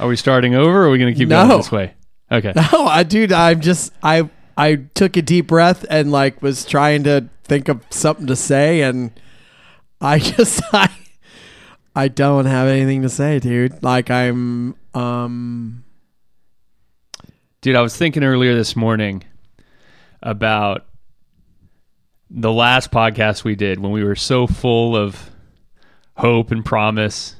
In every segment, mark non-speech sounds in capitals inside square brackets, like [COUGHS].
Are we starting over, or are we going to keep No. going this way? Okay. [LAUGHS] No, I dude, I'm just I I took a deep breath and like was trying to think of something to say and I [LAUGHS] just I I don't have anything to say, dude. Like I'm um Dude, I was thinking earlier this morning about the last podcast we did when we were so full of hope and promise,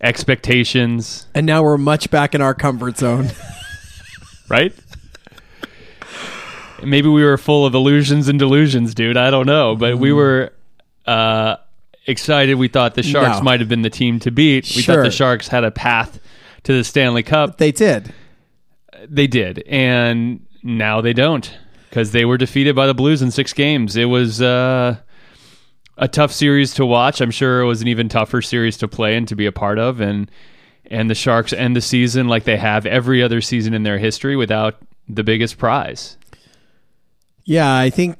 expectations, and now we're much back in our comfort zone. [LAUGHS] right? Maybe we were full of illusions and delusions, dude. I don't know, but we were uh, excited. We thought the Sharks No. might have been the team to beat. We thought Sure. the Sharks had a path to the Stanley Cup. they did. They did, and now they don't because they were defeated by the Blues in six games. It was uh, a tough series to watch. I'm sure it was an even tougher series to play and to be a part of. And and the Sharks end the season like they have every other season in their history without the biggest prize. Yeah, I think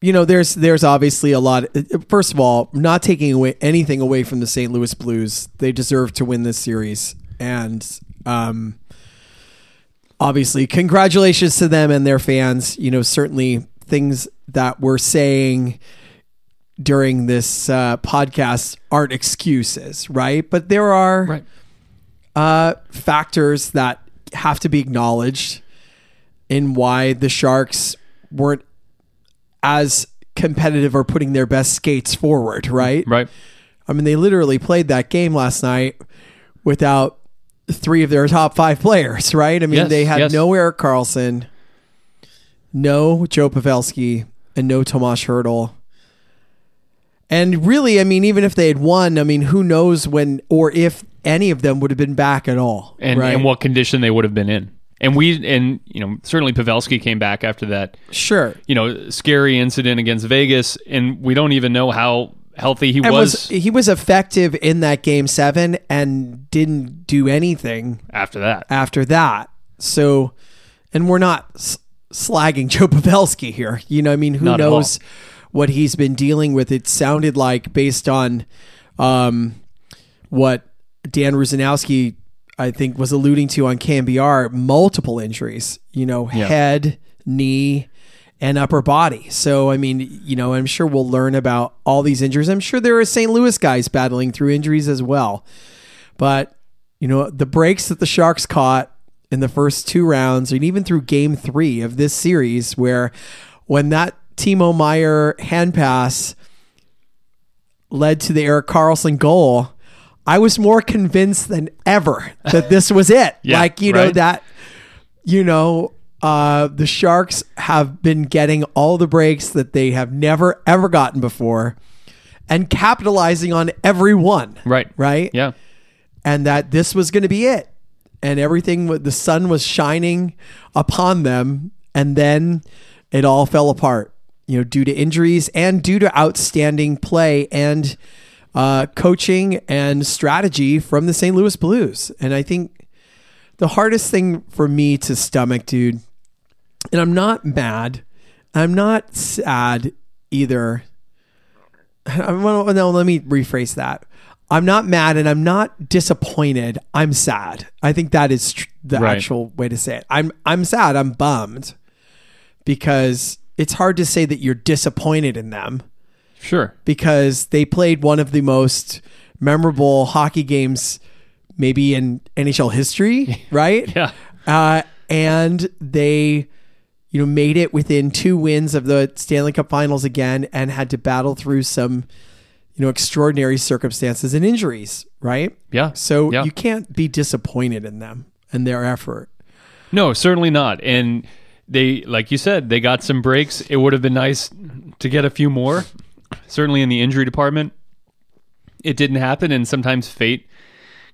you know there's there's obviously a lot first of all, not taking away anything away from the St. Louis Blues. They deserve to win this series and um obviously congratulations to them and their fans. You know, certainly things that we're saying during this uh, podcast aren't excuses, right? But there are uh, factors that have to be acknowledged in why the Sharks weren't as competitive or putting their best skates forward, right? Right. I mean, they literally played that game last night without three of their top five players, right? I mean, Yes, they had yes. no Erik Karlsson, no Joe Pavelski, and no Tomas Hertl. And really, I mean, even if they had won, I mean, who knows when or if any of them would have been back at all, And right? and what condition they would have been in. And we and you know certainly Pavelski came back after that Sure. you know scary incident against Vegas, and we don't even know how healthy he was, was, he was effective in that game seven and didn't do anything after that. after that. So, and we're not slagging [LAUGHS] Joe Pavelski here. You know, I mean, who Not knows what he's been dealing with? It sounded like based on um, what Dan Rusanowsky, I think, was alluding to on KNBR, multiple injuries. You know, Yeah. head, knee. And upper body. So, I mean, you know, I'm sure we'll learn about all these injuries. I'm sure there are St. Louis guys battling through injuries as well. But, you know, the breaks that the Sharks caught in the first two rounds, and even through game three of this series, where when that Timo Meier hand pass led to the Erik Karlsson goal, I was more convinced than ever that this was it. [LAUGHS] Yeah, like, you know, right. that, you know, uh, the Sharks have been getting all the breaks that they have never, ever gotten before and capitalizing on every one. Right. Right Yeah. and that this was going to be it. And everything, the sun was shining upon them, and then it all fell apart. You know, due to injuries and due to outstanding play and uh, coaching and strategy from the St. Louis Blues. And I think the hardest thing for me to stomach, dude, and I'm not mad, I'm not sad either. [LAUGHS] Well, no, let me rephrase that. I'm not mad and I'm not disappointed. I'm sad. I think that is tr- the Right. actual way to say it. I'm I'm sad. I'm bummed because it's hard to say that you're disappointed in them Sure. because they played one of the most memorable hockey games maybe in NHL history, [LAUGHS] right? Yeah. Uh, and they, you know, made it within two wins of the Stanley Cup Finals again, and had to battle through some, you know, extraordinary circumstances and injuries, right? Yeah. So Yeah. you can't be disappointed in them and their effort. No, certainly not. And they, like you said, they got some breaks. It would have been nice to get a few more, certainly in the injury department. it didn't happen, and sometimes fate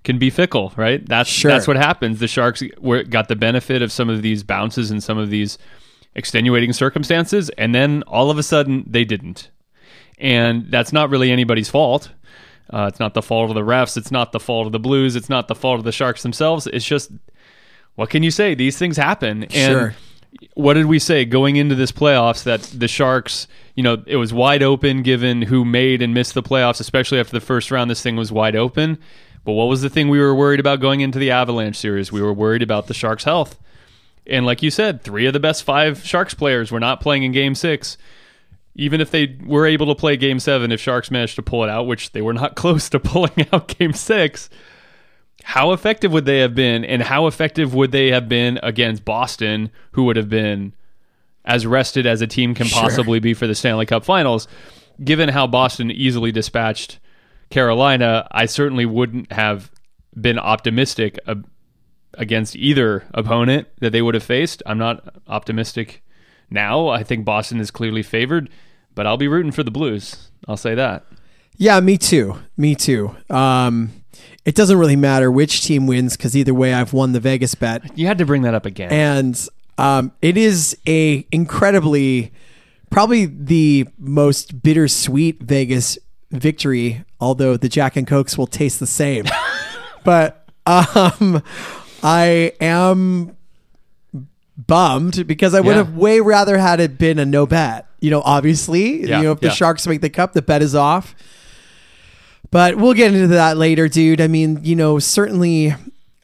can be fickle, right? That's Sure. that's what happens. The Sharks were, got the benefit of some of these bounces and some of these extenuating circumstances, and then all of a sudden they didn't, and that's not really anybody's fault. Uh, it's not the fault of the refs. It's not the fault of the Blues. It's not the fault of the Sharks themselves. It's just what can you say? These things happen. And Sure. what did we say going into this playoffs that the Sharks, you know, it was wide open given who made and missed the playoffs, especially after the first round. This thing was wide open. But what was the thing we were worried about going into the Avalanche series? We were worried about the Sharks' health. And like you said, three of the best five Sharks players were not playing in game six. Even if they were able to play game seven, if Sharks managed to pull it out, which they were not [LAUGHS] close to pulling [LAUGHS] out game six, how effective would they have been? And how effective would they have been against Boston, who would have been as rested as a team can Sure. possibly be for the Stanley Cup finals? Given how Boston easily dispatched Carolina, I certainly wouldn't have been optimistic against either opponent that they would have faced. I'm not optimistic now. I think Boston is clearly favored, but I'll be rooting for the Blues. I'll say that. Yeah, me too. Me too. Um, it doesn't really matter which team wins because either way, I've won the Vegas bet, You had to bring that up again. and um, it is a incredibly, probably the most bittersweet Vegas victory. Although the Jack and Cokes will taste the same, [LAUGHS] but um, I am bummed because I would Yeah. have way rather had it been a no bet. You know, obviously, Yeah, you know, if the yeah. Sharks make the cup, the bet is off. But we'll get into that later, dude. I mean, you know, certainly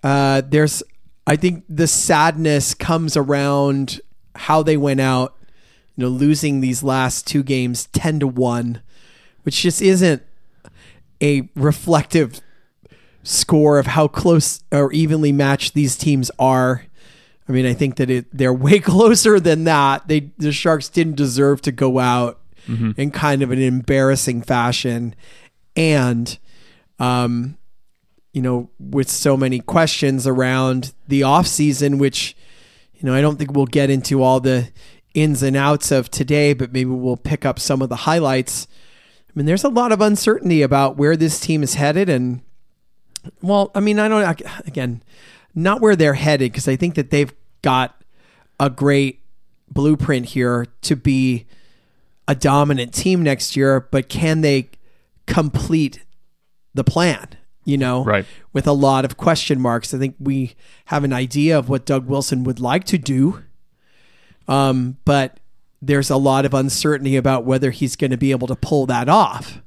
uh, there's, I think the sadness comes around how they went out, you know, losing these last two games 10 to 1, which just isn't a reflective score of how close or evenly matched these teams are. I mean, I think that it they're way [LAUGHS] closer than that. They the Sharks didn't deserve to go out in kind of an embarrassing fashion, and um, you know, with so many questions around the off season, which you know I don't think we'll get into all the ins and outs of today, but maybe we'll pick up some of the highlights. I mean, there's a lot of uncertainty about where this team is headed, and well, I mean, I don't again, not where they're headed because I think that they've got a great blueprint here to be a dominant team next year, but can they complete the plan? You know, Right. With a lot of question marks. I think we have an idea of what Doug Wilson would like to do, um, but there's a lot of uncertainty about whether he's going to be able to pull that off.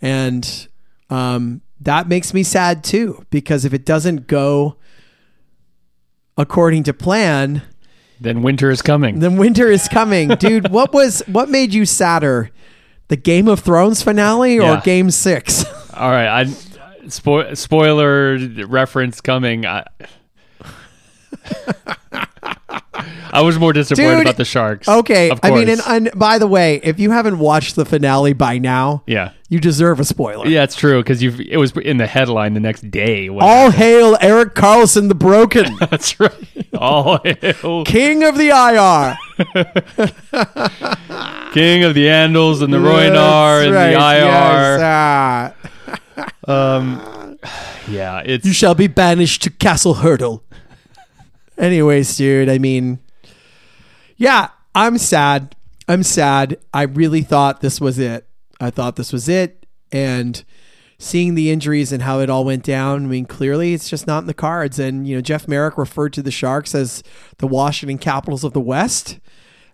And um, that makes me sad too, because if it doesn't go according to plan, then winter is coming. then winter is coming. [LAUGHS] Dude, what was what made you sadder? The Game of Thrones finale or Yeah. game six? [LAUGHS] All right, I spo- spoiler reference coming. I, I was more disappointed Dude, about the Sharks. Okay. I mean, and, and by the way, if you haven't watched the finale by now, yeah, you deserve a spoiler. yeah, it's true because you it was in the headline the next day. when- All hail Erik Karlsson the Broken, [LAUGHS] that's right. All hail [LAUGHS] King of the IR. [LAUGHS] King of the Andals and the Rhoynar and right, the IR. yes, ah. [SIGHS] Yeah, it's you shall be banished to Castle Hertl. Anyways, dude, I mean, yeah, I'm sad. I'm sad. I really thought this was it. I thought this was it. And seeing the injuries and how it all went down, I mean, clearly it's just not in the cards. And, you know, Jeff Merrick referred to the Sharks as the Washington Capitals of the West.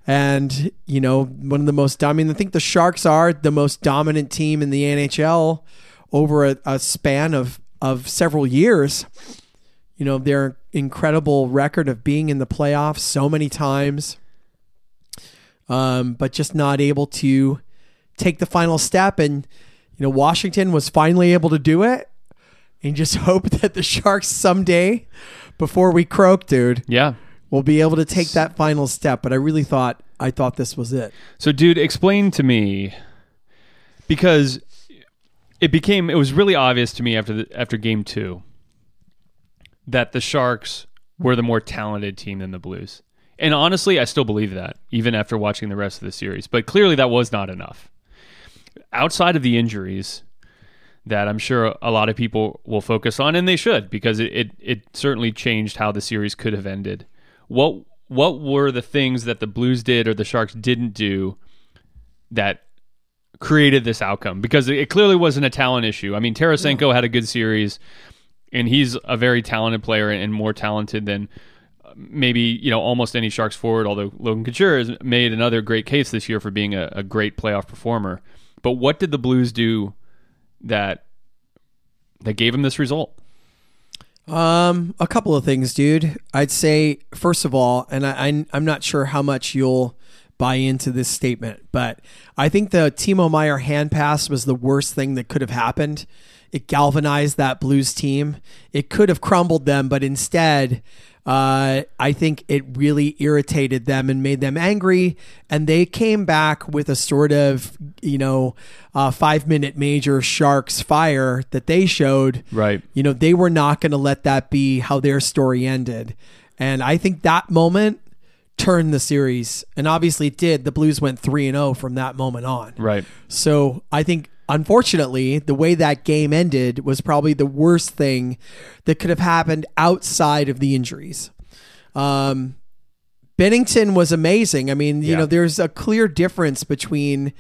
And, you know, one of the most, I mean, I think the Sharks are the most dominant team in the NHL over a, a span of, of several years. You know, their incredible record of being in the playoffs so many times, um, but just not able to take the final step. And, you know, Washington was finally able to do it. And just [LAUGHS] hope that the Sharks someday, before we croak, dude, yeah. We'll be able to take that final step. But I really thought, I thought this was it. So, dude, explain to me because it became it was really obvious to me after the, after game two that the Sharks were the more talented team than the Blues, and honestly, I still believe that even after watching the rest of the series. But clearly, that was not enough. Outside of the injuries, that I'm sure a lot of people will focus on, and they should because it, it, it certainly changed how the series could have ended. What what were the things that the Blues did or the Sharks didn't do that created this outcome? Because it clearly wasn't a talent issue. I mean, Tarasenko had a good series, and he's a very talented player and more talented than maybe you know almost any Sharks forward. Although Logan Couture has made another great case this year for being a, a great playoff performer. But what did the Blues do that that gave him this result? Um, a couple of things, dude. I'd say first of all, and I I'm not sure how much you'll buy into this statement, but I think the Timo Meier hand pass was the worst thing that could have happened. It galvanized that Blues team. It could have crumbled them, but instead, uh, I think it really irritated them and made them angry. And they came back with a sort of, you know, uh, five minute major Sharks fire that they showed. Right. You know, they were not going to let that be how their story ended. And I think that moment turned the series. And obviously it did. The Blues went 3 and 0 from that moment on. Right. So I think, unfortunately, the way that game ended was probably the worst thing that could have happened outside of the injuries. Um, Binnington was amazing. I mean, you Yeah. know, there's a clear difference between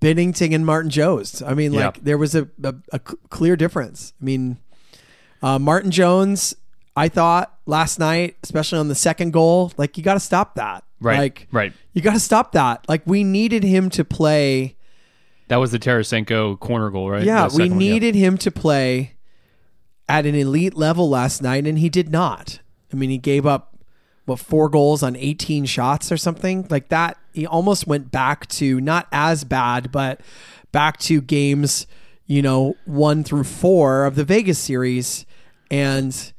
Binnington and Martin Jones. I mean, Yeah. like there was a a clear difference. I mean, uh, Martin Jones, I thought last night, especially on the second goal, like you got to stop that. Right. Like, right. you got to stop that. Like we needed him to play. That was the Tarasenko corner goal, right? Yeah, we second one, yeah. needed him to play at an elite level last night, and he did not. I mean, he gave up what four goals on 18 shots or something like that. He almost went back to not as bad, but back to games, you know, one through four of the Vegas series, and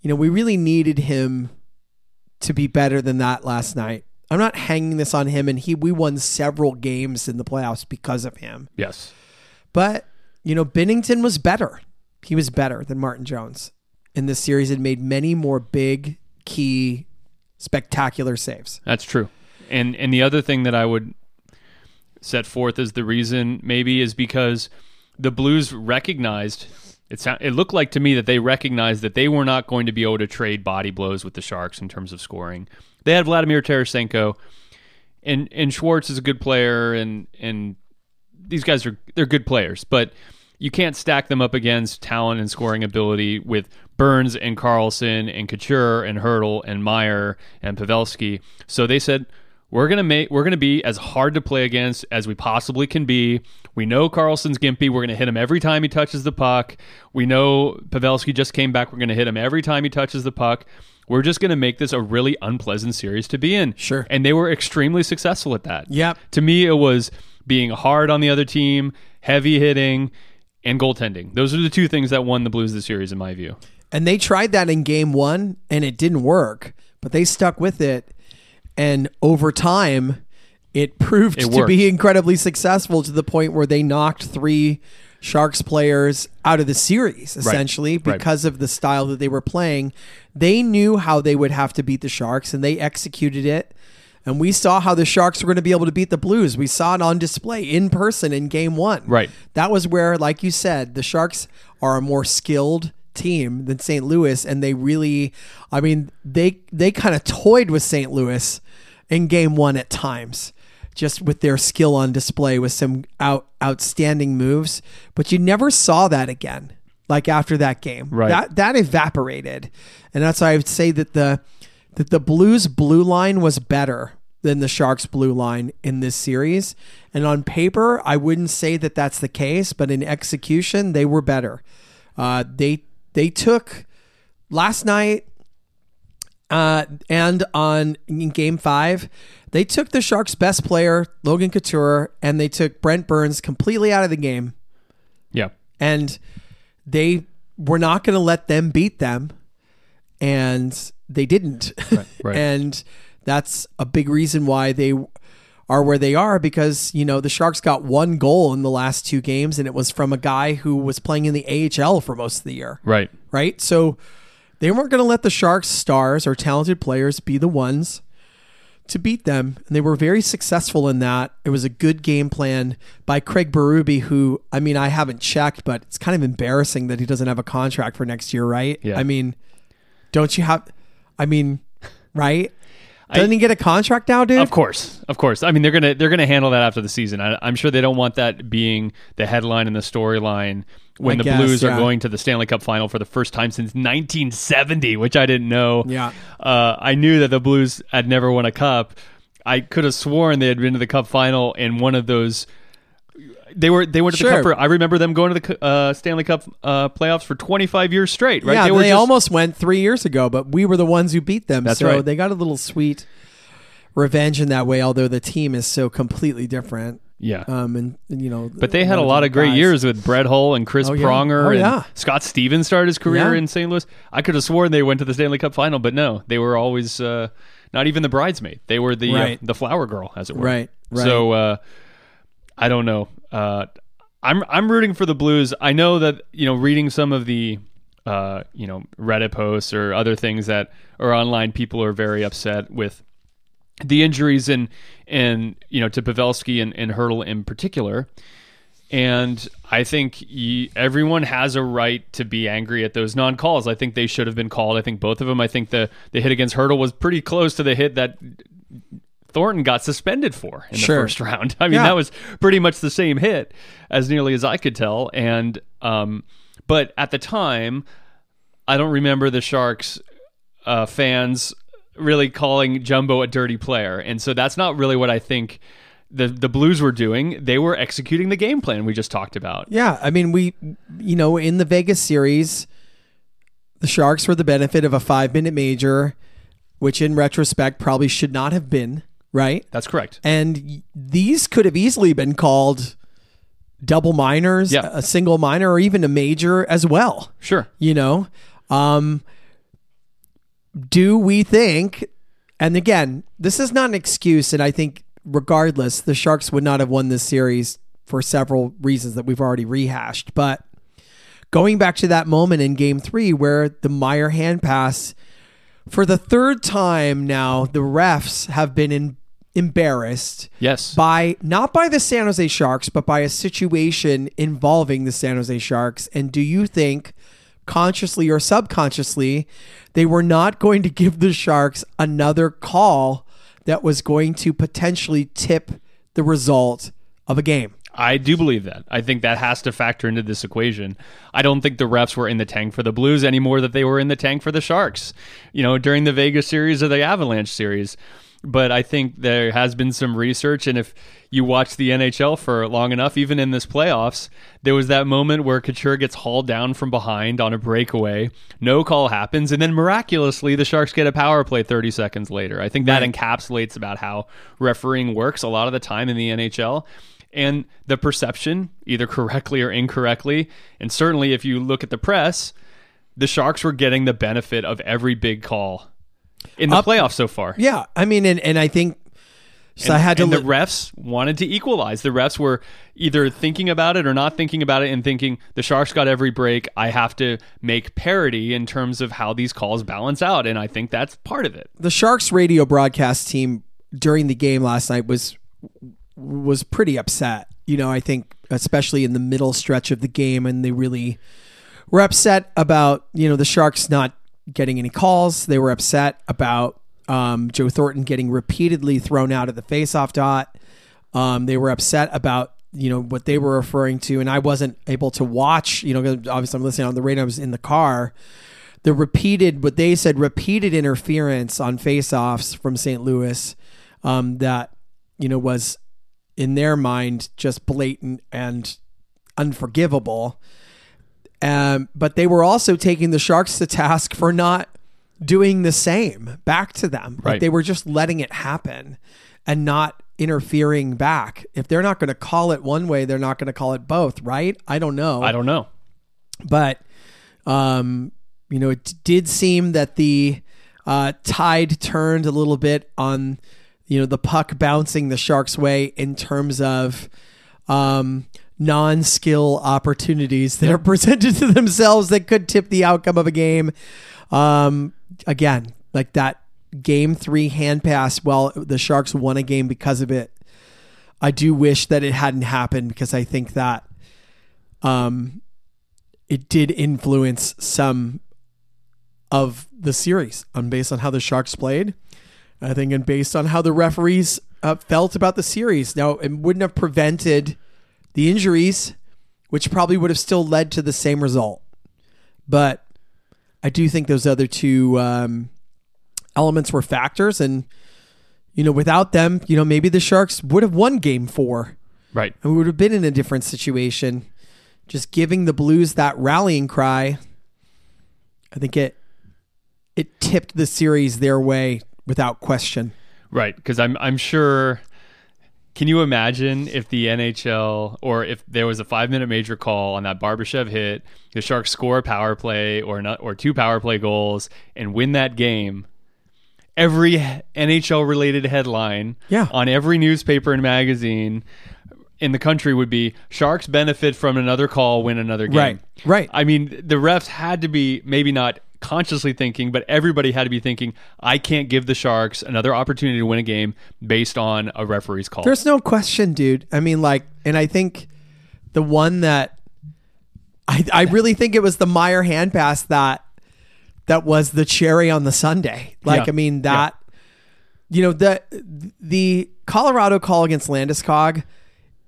you know, we really needed him to be better than that last night. I'm not hanging this on him, and he we won several games in the playoffs because of him. Yes. But, you know, Binnington was better. He was better than Martin Jones in this series and made many more big, key, spectacular saves. That's true. And and the other thing that I would set forth as the reason maybe is because the Blues recognized it sound, it looked like to me that they recognized that they were not going to be able to trade body blows with the Sharks in terms of scoring. They had Vladimir Tarasenko and and Schwartz is a good player and and these guys are they're good players, but you can't stack them up against talent and scoring ability with Burns and Karlsson and Couture and Hertl and Meier and Pavelski. So they said we're gonna make we're gonna be as hard to play against as we possibly can be. We know Karlsson's gimpy. We're gonna hit him every time he touches the puck. We know Pavelski just came back. We're gonna hit him every time he touches the puck. We're just gonna make this a really unpleasant series to be in. Sure. And they were extremely successful at that. Yep. To me, it was being hard on the other team, heavy hitting, and goaltending. Those are the two things that won the Blues the series, in my view. And they tried that in game one and it didn't work, but they stuck with it. And over time, it proved It to be incredibly successful to the point where they knocked three Sharks players out of the series, essentially, Right. because of the style that they were playing. They knew how they would have to beat the Sharks and they executed it. And we saw how the Sharks were going to be able to beat the Blues. We saw it on display in person in game one. Right. That was where, like you said, the Sharks are a more skilled team than St. Louis, and they really, I mean, they they kind of toyed with St. Louis in Game One at times, just with their skill on display with some out outstanding moves. But you never saw that again, like after that game. Right. That that evaporated, and that's why I would say that the that the Blues blue line was better than the Sharks blue line in this series. And on paper, I wouldn't say that that's the case, but in execution, they were better. Uh, they they took last night uh, and on in Game Five, they took the Sharks' best player, Logan Couture, and they took Brent Burns completely out of the game Yeah. and they were not going to let them beat them and they didn't [LAUGHS] right. and that's a big reason why they are where they are because you know the sharks got one goal in the last two games and it was from a guy who was playing in the AHL for most of the year Right. right so they weren't going to let the sharks stars or talented players be the ones to beat them, and they were very successful in that. It was a good game plan by Craig Berube, who I mean I haven't checked, but it's kind of embarrassing that he doesn't have a contract for next year, right? Yeah. I mean, don't you have? I mean, right? [LAUGHS] Doesn't he get a contract now, dude? Of course, of course. I mean, they're gonna they're gonna handle that after the season. I, I'm sure they don't want that being the headline and the storyline when I the guess, Blues yeah. are going to the Stanley Cup final for the first time since 1970, which I didn't know. Yeah. uh, I knew that the Blues had never won a cup. I could have sworn they had been to the Cup final in one of those. They were they went to the cup for. I remember them going to the uh, Stanley Cup uh, playoffs for 25 years straight. Right? Yeah, they, were just- almost went three years ago, but we were the ones who beat them. That's so right. they got a little sweet revenge in that way. Although the team is so completely different. Yeah. Um, and, and, you know, But they had a lot of great guys. years with Brett Hull and Chris Oh, yeah. Pronger Oh, and yeah. Scott Stevens started his career Yeah. in St. Louis. I could have sworn they went to the Stanley Cup final, but no, they were always uh, not even the bridesmaid. They were the Right. uh, the flower girl, as it were. Right, right. So uh, I don't know. Uh, I'm I'm rooting for the Blues. I know that you know reading some of the uh, you know Reddit posts or other things that are online, people are very upset with the injuries and and you know to Pavelski and, and Hertl in particular. And I think y everyone has a right to be angry at those non-calls. I think they should have been called. I think both of them. I think the the hit against Hertl was pretty close to the hit that Thornton got suspended for in Sure. the first round. [LAUGHS] I mean, Yeah. that was pretty much the same hit as nearly as I could tell. And um, but at the time, I don't remember the Sharks uh, fans really calling Jumbo a dirty player, and so that's not really what I think the the Blues were doing. They were executing the game plan we just talked about. Yeah, I mean, we, you know, in the Vegas series, the Sharks were the benefit of a five minute major, which in retrospect probably should not have been, right? That's correct. And these could have easily been called double minors, Yeah. a single minor, or even a major as well. Sure. You know, um, do we think? And again, this is not an excuse, and I think regardless, the Sharks would not have won this series for several reasons that we've already rehashed. But going back to that moment in Game Three where the Meier hand pass, for the third time now, the refs have been in, embarrassed Yes. by not by the San Jose Sharks, but by a situation involving the San Jose Sharks. And do you think, consciously or subconsciously, they were not going to give the Sharks another call that was going to potentially tip the result of a game? I do believe that. I think that has to factor into this equation. I don't think the refs were in the tank for the Blues any more than they were in the tank for the Sharks, you know, during the Vegas series or the Avalanche series. But I think there has been some research, and if you watch the NHL for long enough, even in this playoffs, there was that moment where Couture gets hauled down from behind on a breakaway, no call happens, and then miraculously the Sharks get a power play 30 seconds later. I think that encapsulates about how refereeing works a lot of the time in the NHL and the perception, either correctly or incorrectly. And certainly, if you look at the press, the Sharks were getting the benefit of every big call in the Up- playoffs so far. Yeah, I mean, and, and I think so. And, I had to and li- the refs wanted to equalize. The refs were either thinking about it or not thinking about it and thinking the Sharks got every break. I have to make parity in terms of how these calls balance out. And I think that's part of it. the Sharks radio broadcast team during the game last night was was pretty upset. You know, I think especially in the middle stretch of the game, and they really were upset about you know the Sharks not getting any calls. They were upset about um, Joe Thornton getting repeatedly thrown out of the faceoff dot. Um, they were upset about you know what they were referring to, and I wasn't able to watch. You know, obviously I'm listening on the radio. I was in the car. The repeated, what they said, repeated interference on faceoffs from St. Louis, um, that you know was in their mind just blatant and unforgivable. Um, but they were also taking the Sharks to task for not doing the same back to them. Like they were just letting it happen and not interfering back. If they're not going to call it one way, they're not going to call it both, right? I don't know. I don't know. But um, you know, it did seem that the uh, tide turned a little bit on you know the puck bouncing the Sharks' way in terms of um, non-skill opportunities that are [LAUGHS] presented to themselves that could tip the outcome of a game. Um, again, like that game three hand pass, well, the Sharks won a game because of it. I do wish that it hadn't happened because I think that um, it did influence some of the series on based on how the Sharks played. I think, and based on how the referees uh, felt about the series. Now, it wouldn't have prevented the injuries, which probably would have still led to the same result. But I do think those other two um, elements were factors, and you know, without them, you know, maybe the Sharks would have won Game Four, Right. and we would have been in a different situation. Just giving the Blues that rallying cry, I think it it tipped the series their way without question. Right, because I'm I'm sure. Can you imagine if the NHL or if there was a five minute major call on that Barbashev hit, the Sharks score a power play or not or two power play goals and win that game? Every NHL related headline Yeah. on every newspaper and magazine in the country would be Sharks benefit from another call, win another game. Right, right. I mean, the refs had to be maybe not consciously thinking, but everybody had to be thinking, I can't give the Sharks another opportunity to win a game based on a referee's call. There's no question, dude. I mean, like, and I think the one that I I really think it was the Meier hand pass that that was the cherry on the Sunday. Like, Yeah. I mean that you know the the Colorado call against Landeskog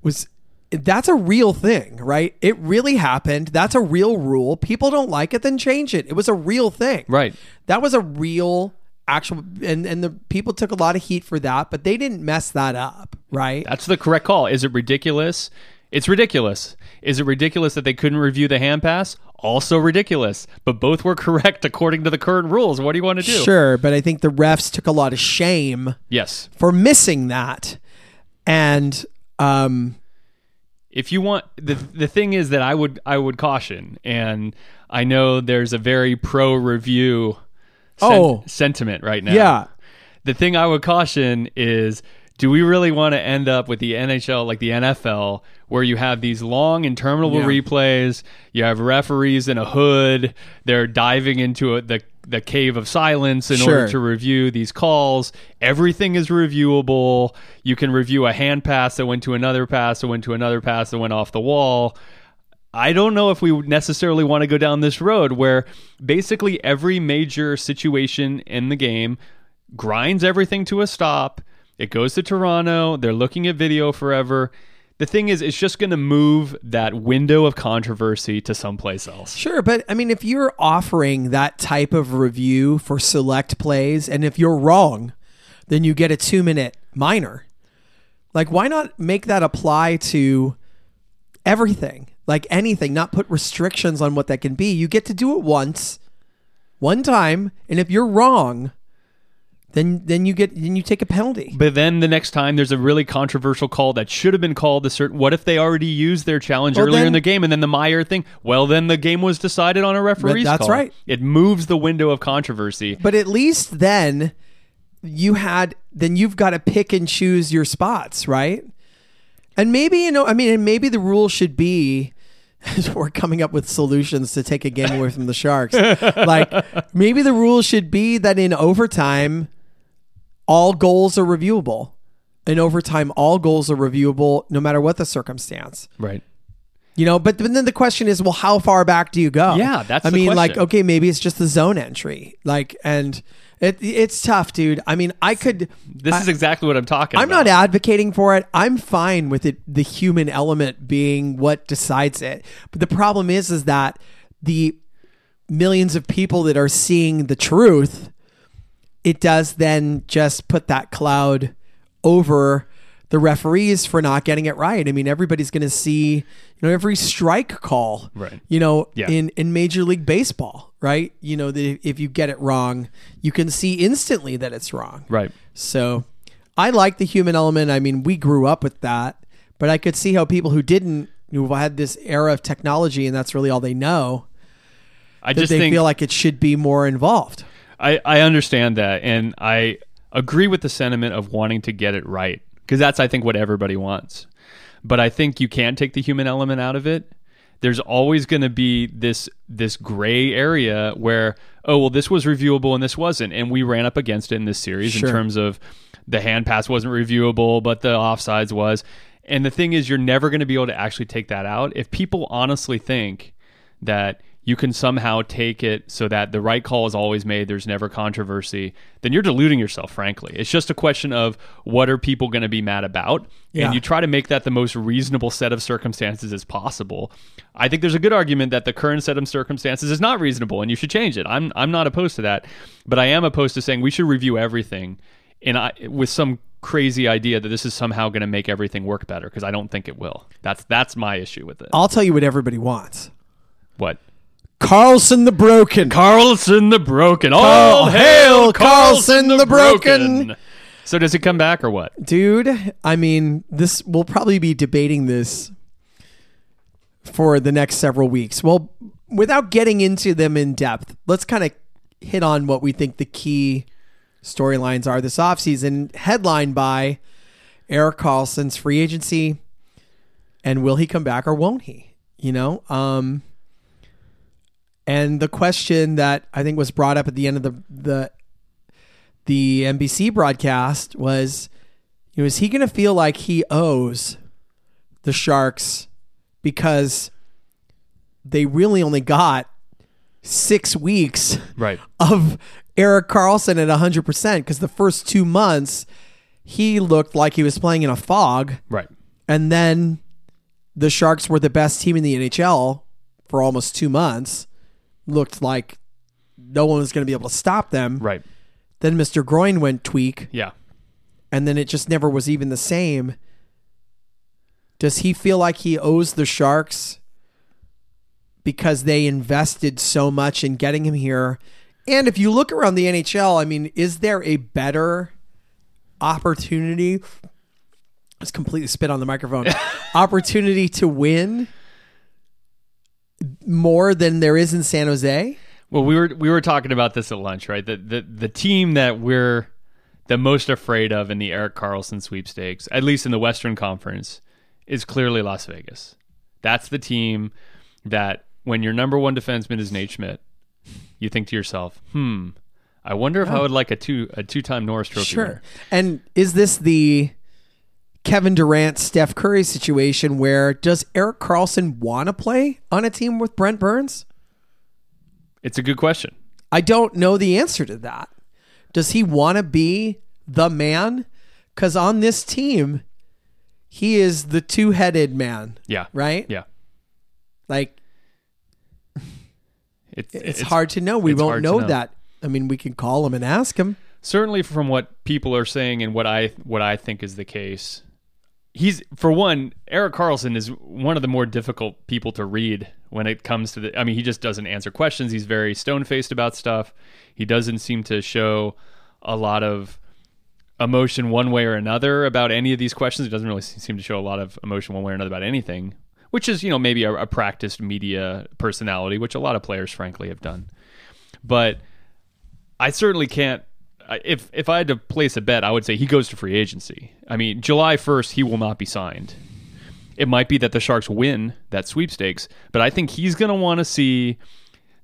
was that's a real thing, right? It really happened. That's a real rule. People don't like it, then change it. It was a real thing. Right. That was a real actual and and the people took a lot of heat for that, but they didn't mess that up, right? That's the correct call. Is it ridiculous? It's ridiculous. Is it ridiculous that they couldn't review the hand pass? Also ridiculous. But both were [LAUGHS] correct according to the current rules. What do you want to do? Sure, but I think the refs took a lot of shame Yes. for missing that. And um if you want the the thing is that I would I would caution, and I know there's a very pro review sen- Oh. sentiment right now. Yeah. The thing I would caution is do we really want to end up with the NHL like the NFL where you have these long interminable Yeah. replays, you have referees in a hood, they're diving into a, the the cave of silence in order to review these calls. Everything is reviewable. You can review a hand pass that went to another pass that went to another pass that went off the wall. I don't know if we would necessarily want to go down this road where basically every major situation in the game grinds everything to a stop. It goes to Toronto. They're looking at video forever. The thing is, it's just going to move that window of controversy to someplace else. sure, but I mean if you're offering that type of review for select plays and if you're wrong, then you get a 2-minute minor. Like why not make that apply to everything? Like anything, not put restrictions on what that can be. You get to do it once, one time, and if you're wrong, then then you get then you take a penalty. But then the next time there's a really controversial call that should have been called a certain. What if they already used their challenge Well, earlier then- in the game and then the Meier thing? Well, then the game was decided on a referee's That's call. right. It moves the window of controversy. But at least then you had then you've got to pick and choose your spots, right? And maybe you know, I mean, and maybe the rule should be [LAUGHS] we're coming up with solutions to take a game away from the Sharks. [LAUGHS] like maybe the rule should be that in overtime all goals are reviewable. And over time, all goals are reviewable no matter what the circumstance. Right. You know, but, but then the question is, well, how far back do you go? Yeah, that's I mean, like, okay, maybe it's just the zone entry, like, and it it's tough, dude. I mean, I could. This I, is exactly what I'm talking about. I'm about. not advocating for it. I'm fine with it, the human element being what decides it. But the problem is, is that the millions of people that are seeing the truth, it does then just put that cloud over the referees for not getting it right. I mean, everybody's going to see, you know, every strike call, Right. You know, Yeah. in in Major League Baseball, right? You know, the, if you get it wrong, you can see instantly that it's wrong. Right. So I like the human element. I mean, we grew up with that, but I could see how people who didn't, who had this era of technology and that's really all they know, I just they think feel like it should be more involved. I, I understand that, and I agree with the sentiment of wanting to get it right because that's I think what everybody wants. But I think you can take the human element out of it. there's always going to be this this gray area where oh well this was reviewable and this wasn't and we ran up against it in this series Sure. in terms of the hand pass wasn't reviewable but the offsides was and the thing is you're never going to be able to actually take that out if people honestly think that you can somehow take it so that the right call is always made there's never controversy then you're deluding yourself frankly. It's just a question of what are people going to be mad about? Yeah. and you try to make that the most reasonable set of circumstances as possible. I think there's a good argument that the current set of circumstances is not reasonable and you should change it. I'm i'm not opposed to that but i am opposed to saying we should review everything. And I, with some crazy idea that this is somehow going to make everything work better because i don't think it will. That's that's my issue with it. I'll tell you what everybody wants. what Karlsson the Broken. Karlsson the Broken. All All hail Karlsson the. Broken. So does he come back or what? Dude, I mean, this we'll probably be debating this for the next several weeks. Well, without getting into them in depth, let's kind of hit on what we think the key storylines are this offseason, headlined by Erik Karlsson's free agency and will he come back or won't he? You know, um and the question that I think was brought up at the end of the the the NBC broadcast was, you know, is he going to feel like he owes the Sharks because they really only got six weeks Right. of Erik Karlsson at 100% because the first two months he looked like he was playing in a fog. Right. And then the Sharks were the best team in the NHL for almost two months. Looked like no one was going to be able to stop them. Right. Then Mr. Groin went tweak, Yeah. and then it just never was even the same. Does he feel like he owes the Sharks because they invested so much in getting him here? And if you look around the NHL, I mean, is there a better opportunity? Just completely spit on the microphone. [LAUGHS] opportunity to win more than there is in San Jose? Well, we were we were talking about this at lunch, right? The the the team that we're the most afraid of in the Erik Karlsson sweepstakes, at least in the Western Conference, is clearly Las Vegas. That's the team that when your number one defenseman is Nate Schmidt, you think to yourself, "Hmm, I wonder if I would like a two a two time Norris Trophy." Sure. winner." And is this the Kevin Durant, Steph Curry situation where does Erik Karlsson want to play on a team with Brent Burns? It's a good question. I don't know the answer to that. Does he want to be the man? Because on this team, he is the two headed man, Yeah. right? Yeah. Like, [LAUGHS] It's, it's, hard to know. We won't know, know. that. I mean, we can call him and ask him. certainly from what people are saying and what I what I think is the case. He's for one, Erik Karlsson is one of the more difficult people to read when it comes to the I mean, he just doesn't answer questions. He's very stone-faced about stuff. He doesn't seem to show a lot of emotion one way or another about any of these questions. He doesn't really seem to show a lot of emotion one way or another about anything, which is, you know, maybe a, a practiced media personality, which a lot of players frankly have done. But I certainly can't. If if I had to place a bet, I would say he goes to free agency. I mean, July first, he will not be signed. It might be that the Sharks win that sweepstakes, but I think he's going to want to see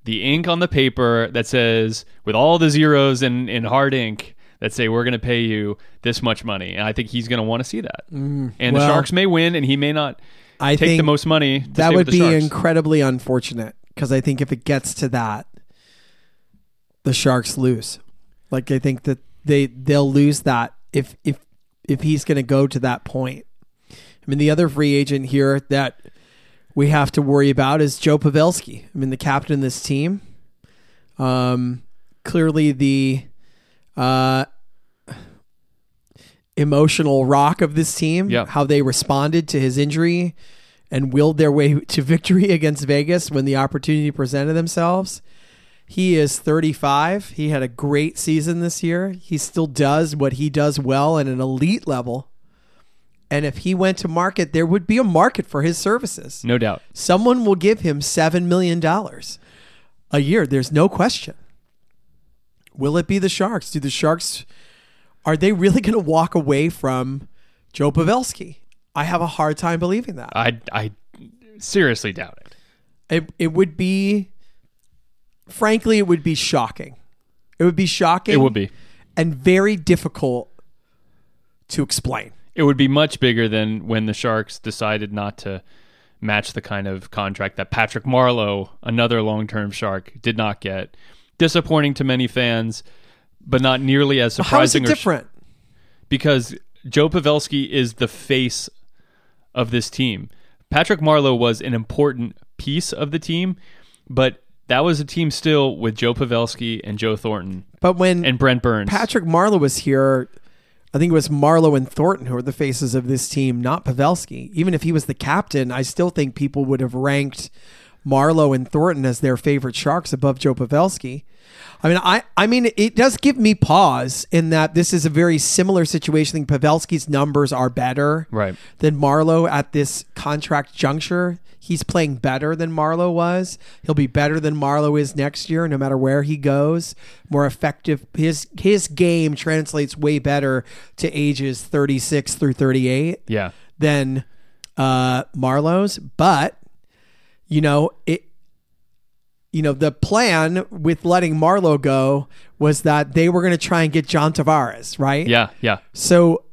the ink on the paper that says, with all the zeros in, in hard ink, that say we're going to pay you this much money. And I think he's going to want to see that. Mm, and the Sharks may win, and he may not I take think the most money. To that would be Sharks. incredibly unfortunate because I think if it gets to that, the Sharks lose. Like I think that they they'll lose that if if if he's going to go to that point. I mean, the other free agent here that we have to worry about is Joe Pavelski. I mean, the captain of this team. Um, clearly the uh, emotional rock of this team. Yeah. How they responded to his injury and willed their way to victory [LAUGHS] against Vegas when the opportunity presented themselves. He is 35. He had a great season this year. He still does what he does well at an elite level. And if he went to market, there would be a market for his services. no doubt. Someone will give him $7 million a year. There's no question. Will it be the Sharks? Do the Sharks, are they really going to walk away from Joe Pavelski? I have a hard time believing that. I I seriously doubt it. It it would be frankly it would be shocking. It would be shocking. It would be. and very difficult to explain. It would be much bigger than when the Sharks decided not to match the kind of contract that Patrick Marleau, another long-term Shark, did not get. Disappointing to many fans, but not nearly as surprising. How is it or sh- different? because Joe Pavelski is the face of this team. Patrick Marleau was an important piece of the team, but that was a team still with Joe Pavelski and Joe Thornton But when and Brent Burns. Patrick Marleau was here, I think it was Marleau and Thornton who were the faces of this team, not Pavelski. Even if he was the captain, I still think people would have ranked Marleau and Thornton as their favorite Sharks above Joe Pavelski. I mean, I, I mean, it does give me pause in that this is a very similar situation. I think Pavelski's numbers are better Right. than Marleau at this contract juncture. He's playing better than Marleau was. He'll be better than Marleau is next year, no matter where he goes. More effective. His his game translates way better to ages thirty six through thirty eight yeah. than uh, Marleau's. But you know it. You know the plan with letting Marleau go was that they were going to try and get John Tavares, right? Yeah. Yeah. So,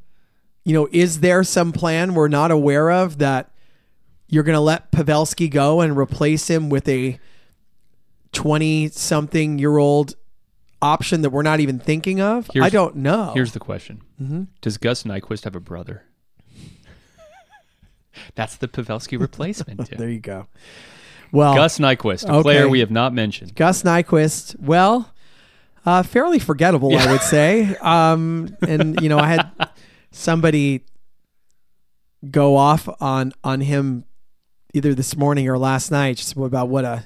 you know, is there some plan we're not aware of that you're going to let Pavelski go and replace him with a 20 something year old option that we're not even thinking of? Here's- I don't know. Here's the question: Mm-hmm. Does Gus Nyquist have a brother? [LAUGHS] That's the Pavelski replacement. [LAUGHS] There you go. Well, Gus Nyquist, a Okay. player we have not mentioned. Gus Nyquist, well, uh, fairly forgettable, I would [LAUGHS] say. Um, and you know, I had somebody go off on on him either this morning or last night, just about what a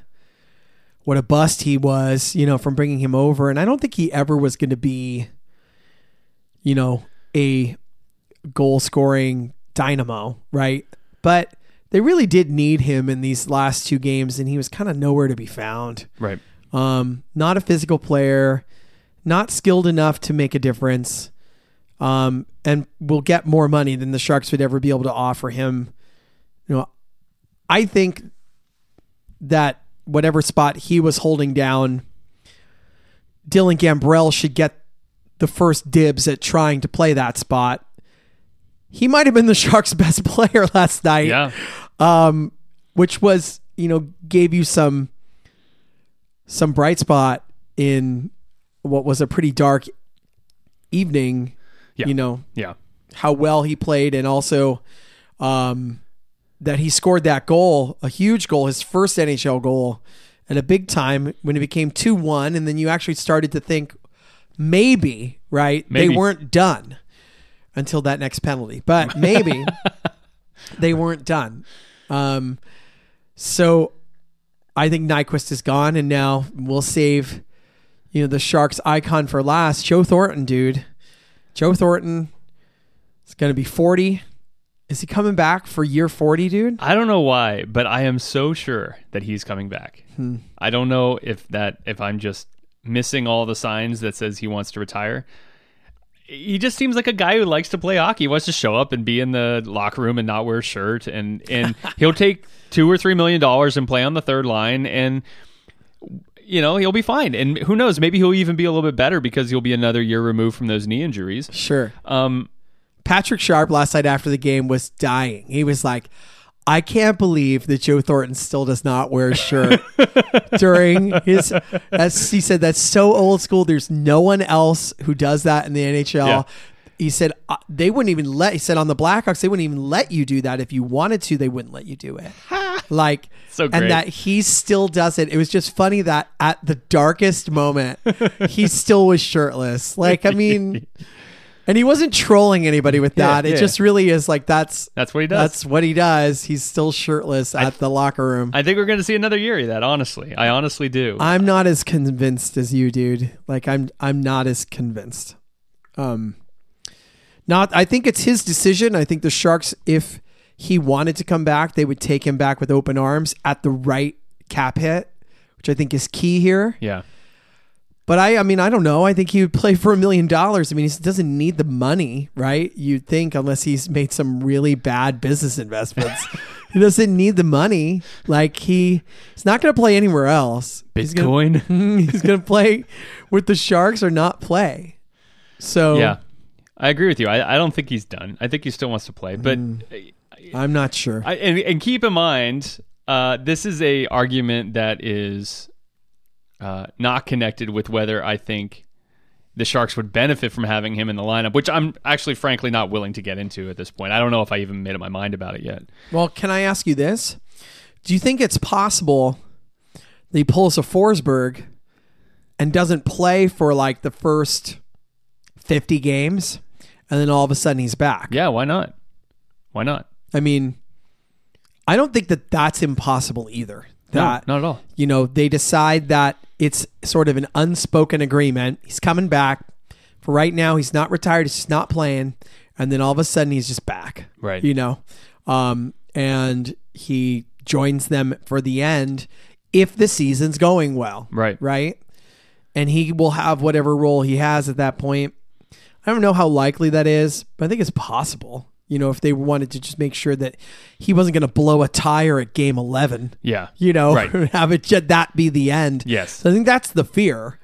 what a bust he was, you know, from bringing him over. And I don't think he ever was going to be, you know, a goal scoring dynamo, right? But they really did need him in these last two games, and he was kind of nowhere to be found. Right. Um, not a physical player, not skilled enough to make a difference, um, and will get more money than the Sharks would ever be able to offer him. You know, I think that whatever spot he was holding down, Dylan Gambrell should get the first dibs at trying to play that spot. He might have been the Sharks' [LAUGHS] best player last night Yeah. Um, which was you know gave you some some bright spot in what was a pretty dark evening. Yeah. You know Yeah. how well he played, and also um, that he scored that goal, a huge goal, his first NHL goal, at a big time when it became two one, and then you actually started to think maybe right Maybe. they weren't done until that next penalty, but maybe [LAUGHS] they weren't done. Um, so I think Nyquist is gone, and now we'll save you know the Sharks icon for last. Joe Thornton, dude. Joe Thornton is going to be forty. Is he coming back for year forty, dude? I don't know why, but I am so sure that he's coming back. Hmm. I don't know if that if I'm just missing all the signs that says he wants to retire. He just seems like a guy who likes to play hockey. He wants to show up and be in the locker room and not wear a shirt and and [LAUGHS] he'll take 2 or 3 million dollars and play on the third line and you know, he'll be fine. And who knows, maybe he'll even be a little bit better because he'll be another year removed from those knee injuries. Sure. Um Patrick Sharp last night after the game was dying. He was like, I can't believe that Joe Thornton still does not wear a shirt [LAUGHS] during his. As he said that's so old school. There's no one else who does that in the NHL. Yeah. He said uh, they wouldn't even let. He said on the Blackhawks they wouldn't even let you do that if you wanted to. They wouldn't let you do it. [LAUGHS] like So great. and that he still does it. It was just funny that at the darkest moment he [LAUGHS] still was shirtless. Like I mean. And he wasn't trolling anybody with Yeah, that. it yeah. just really is like that's that's what he does. that's what he does. He's still shirtless at the locker room. I think we're going to see another year of that, honestly. I honestly do. I'm not as convinced as you, dude. Like I'm I'm not as convinced. Um not I think it's his decision. I think the Sharks if he wanted to come back, they would take him back with open arms at the right cap hit, which I think is key here. yeah. But I, I mean, I don't know. I think he would play for a million dollars. I mean, he doesn't need the money, right? You'd think, unless he's made some really bad business investments, [LAUGHS] he doesn't need the money. Like he, he's not going to play anywhere else. Bitcoin. [LAUGHS] he's going to play with the Sharks or not play. So yeah, I agree with you. I, I don't think he's done. I think he still wants to play, but I'm not sure. I, and, and keep in mind, uh, this is a argument that is uh, not connected with whether I think the Sharks would benefit from having him in the lineup, which I'm actually, frankly, not willing to get into at this point. I don't know if I even made up my mind about it yet. Well, can I ask you this? Do you think it's possible that he pulls a Forsberg and doesn't play for like the first 50 games and then all of a sudden he's back? Yeah, why not? Why not? I mean, I don't think that that's impossible either. That, no, not at all. you know, they decide that it's sort of an unspoken agreement. He's coming back. For right now, he's not retired. He's just not playing. And then all of a sudden, he's just back. Right. You know, um, and he joins them for the end if the season's going well. Right. Right. And he will have whatever role he has at that point. I don't know how likely that is, but I think it's possible. You know, if they wanted to just make sure that he wasn't going to blow a tire at game 11 Yeah. you know, Right. [LAUGHS] have it that be the end. Yes. So I think that's the fear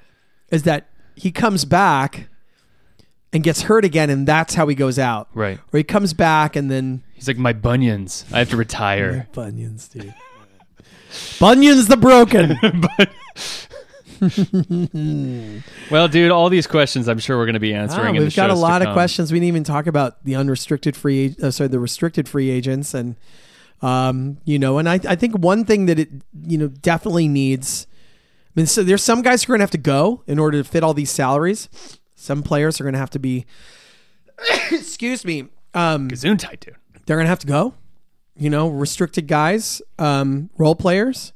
is that he comes back and gets hurt again, and that's how he goes out. Right. Or he comes back and then He's like, my bunions. I have to retire. bunions, dude. [LAUGHS] bunions the broken. [LAUGHS] [LAUGHS] well, dude, all these questions I'm sure we're going to be answering. Ah, in the we've got a lot of questions. We didn't even talk about the unrestricted free, uh, sorry, the restricted free agents, and um, you know, and I, I think one thing that it, you know, definitely needs. I mean, so there's some guys who are going to have to go in order to fit all these salaries. Some players are going to have to be, [COUGHS] excuse me, um, tight, dude. they're going to have to go. You know, restricted guys, um, role players.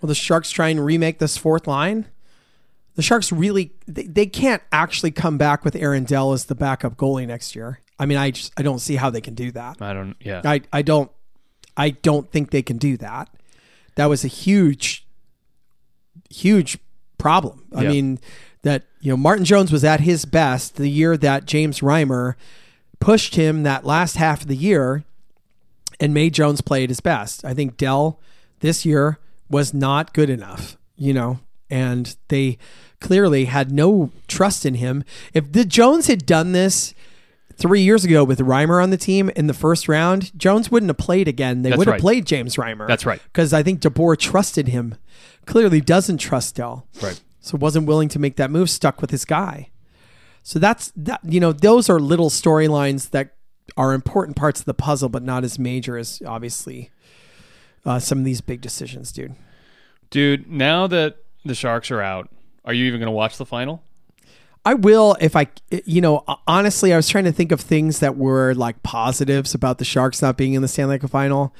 Will the Sharks try and remake this fourth line? The Sharks really they, they can't actually come back with Aaron Dell as the backup goalie next year. I mean, I just I don't see how they can do that. I don't, yeah. I I don't I don't think they can do that. That was a huge huge problem. I Yeah. mean, that you know Martin Jones was at his best the year that James Reimer pushed him that last half of the year and made Jones play at his best. I think Dell this year was not good enough, you know, and they clearly had no trust in him. If the Jones had done this three years ago with Reimer on the team in the first round, Jones wouldn't have played again. They That's would have right. played James Reimer. That's right. Because I think DeBoer trusted him. Clearly doesn't trust Dell. Right. So wasn't willing to make that move, stuck with his guy. So that's that you know, those are little storylines that are important parts of the puzzle, but not as major as obviously uh, some of these big decisions, dude. Dude, now that the Sharks are out, are you even going to watch the final? I will if I, you know, honestly, I was trying to think of things that were like positives about the Sharks not being in the Stanley Cup final.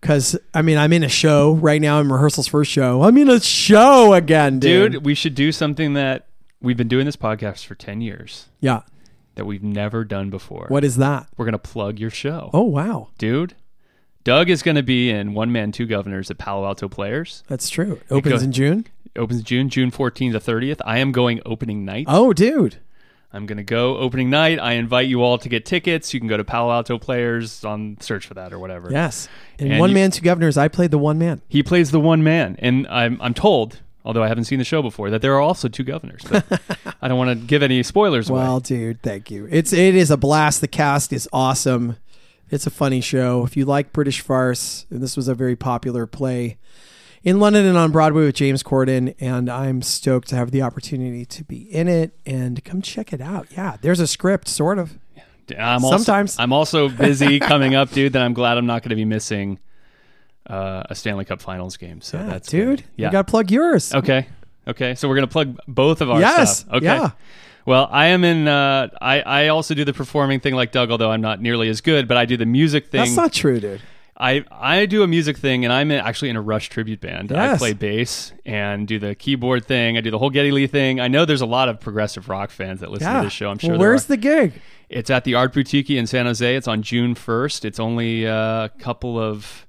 Because I mean, I'm in a show right now. in rehearsals first show. I'm in a show again, dude. Dude, we should do something that we've been doing this podcast for 10 years Yeah. that we've never done before. What is that? We're going to plug your show. Oh wow, Dude, Doug is going to be in One Man, Two Governors at Palo Alto Players. that's true. It opens goes- in June. Opens June, June 14th to 30th. I am going opening night. Oh, dude. I'm going to go opening night. I invite you all to get tickets. You can go to Palo Alto Players on search for that or whatever. Yes. In And One you- Man, Two Governors, I played the one man. He plays the one man, and I'm I'm told, although I haven't seen the show before, that there are also two governors. But [LAUGHS] I don't want to give any spoilers Well, away. dude, thank you. It's it is a blast. The cast is awesome. It's a funny show. If you like British farce, and this was a very popular play in London and on Broadway with James Corden, and I'm stoked to have the opportunity to be in it and come check it out. Yeah, there's a script, sort of. I'm also, sometimes. I'm also busy [LAUGHS] coming up, dude. That I'm glad I'm not going to be missing uh, a Stanley Cup Finals game. So Yeah, that's dude. good. Yeah. You got to plug yours. okay. Okay. So we're gonna plug both of our Yes, stuff. Okay. yeah. Well, I am in. Uh, I I also do the performing thing like Doug, although I'm not nearly as good. But I do the music thing. That's not true, dude. I I do a music thing, and I'm actually in a Rush tribute band. I play bass and do the keyboard thing. I do the whole Geddy Lee thing. I know there's a lot of progressive rock fans that listen Yeah. to this show. I'm sure. Well, where's the gig? It's at the Art Boutiki in San Jose. It's on June 1st. It's only a couple of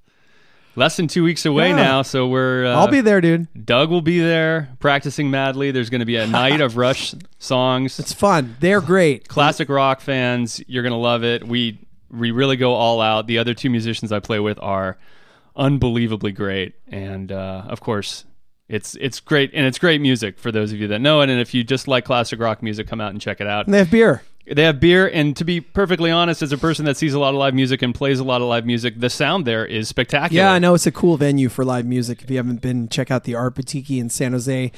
less than two weeks away Yeah. now. So we're uh, I'll be there, dude. Doug will be there practicing madly. There's going to be a night of [LAUGHS] Rush songs. It's fun. They're great. Classic rock fans, you're going to love it. We we really go all out. The other two musicians I play with are unbelievably great, and uh, of course. It's it's great and it's great music for those of you that know it. And if you just like classic rock music, come out and check it out. And they have beer. They have beer, and to be perfectly honest, as a person that sees a lot of live music and plays a lot of live music, the sound there is spectacular. Yeah, I know it's a cool venue for live music. If you haven't been, check out the Art Boutiki in San Jose.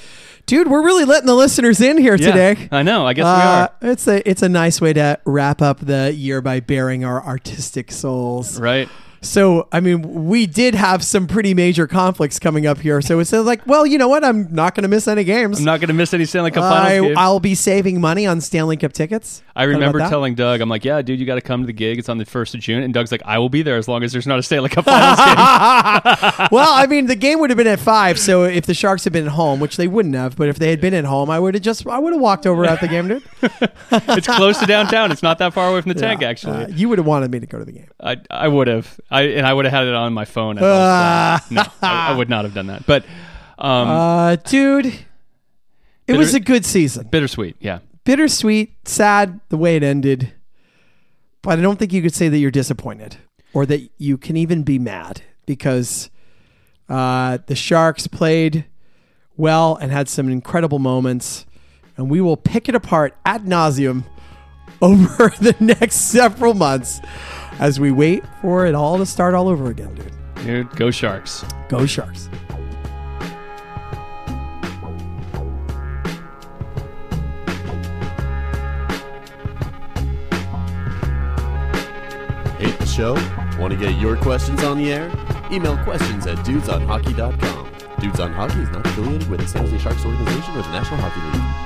Dude, we're really letting the listeners in here Yeah, today. I know. I guess we Uh, are. it's a it's a nice way to wrap up the year by baring our artistic souls. Right. So, I mean, we did have some pretty major conflicts coming up here. So it's like, well, you know what? I'm not going to miss any games. I'm not going to miss any Stanley Cup I, Finals games. I'll be saving money on Stanley Cup tickets. I remember telling Doug, I'm like, yeah, dude, you got to come to the gig. It's on the 1st of June. And Doug's like, I will be there as long as there's not a Stanley Cup Finals [LAUGHS] game. [LAUGHS] [LAUGHS] well, I mean, the game would have been at five. So if the Sharks had been at home, which they wouldn't have, but if they had been at home, I would have just I would have walked over at the game, dude. it's close to downtown. It's not that far away from the tank, actually. Uh, you would have wanted me to go to the game. I, I would have. I And I would have had it on my phone. As I no, I, I would not have done that. But um, Uh, dude, it Bitter- was a good season. bittersweet. Yeah. Bittersweet, sad the way it ended, but I don't think you could say that you're disappointed or that you can even be mad because uh, the Sharks played well and had some incredible moments, and we will pick it apart ad nauseum [LAUGHS] over the next several months as we wait for it all to start all over again, dude. Dude, go Sharks. Go Sharks. Hate the show? Want to get your questions on the air? Email questions at dudesonhockey.com. Dudes on Hockey is not affiliated with the San Jose Sharks organization or the National Hockey League.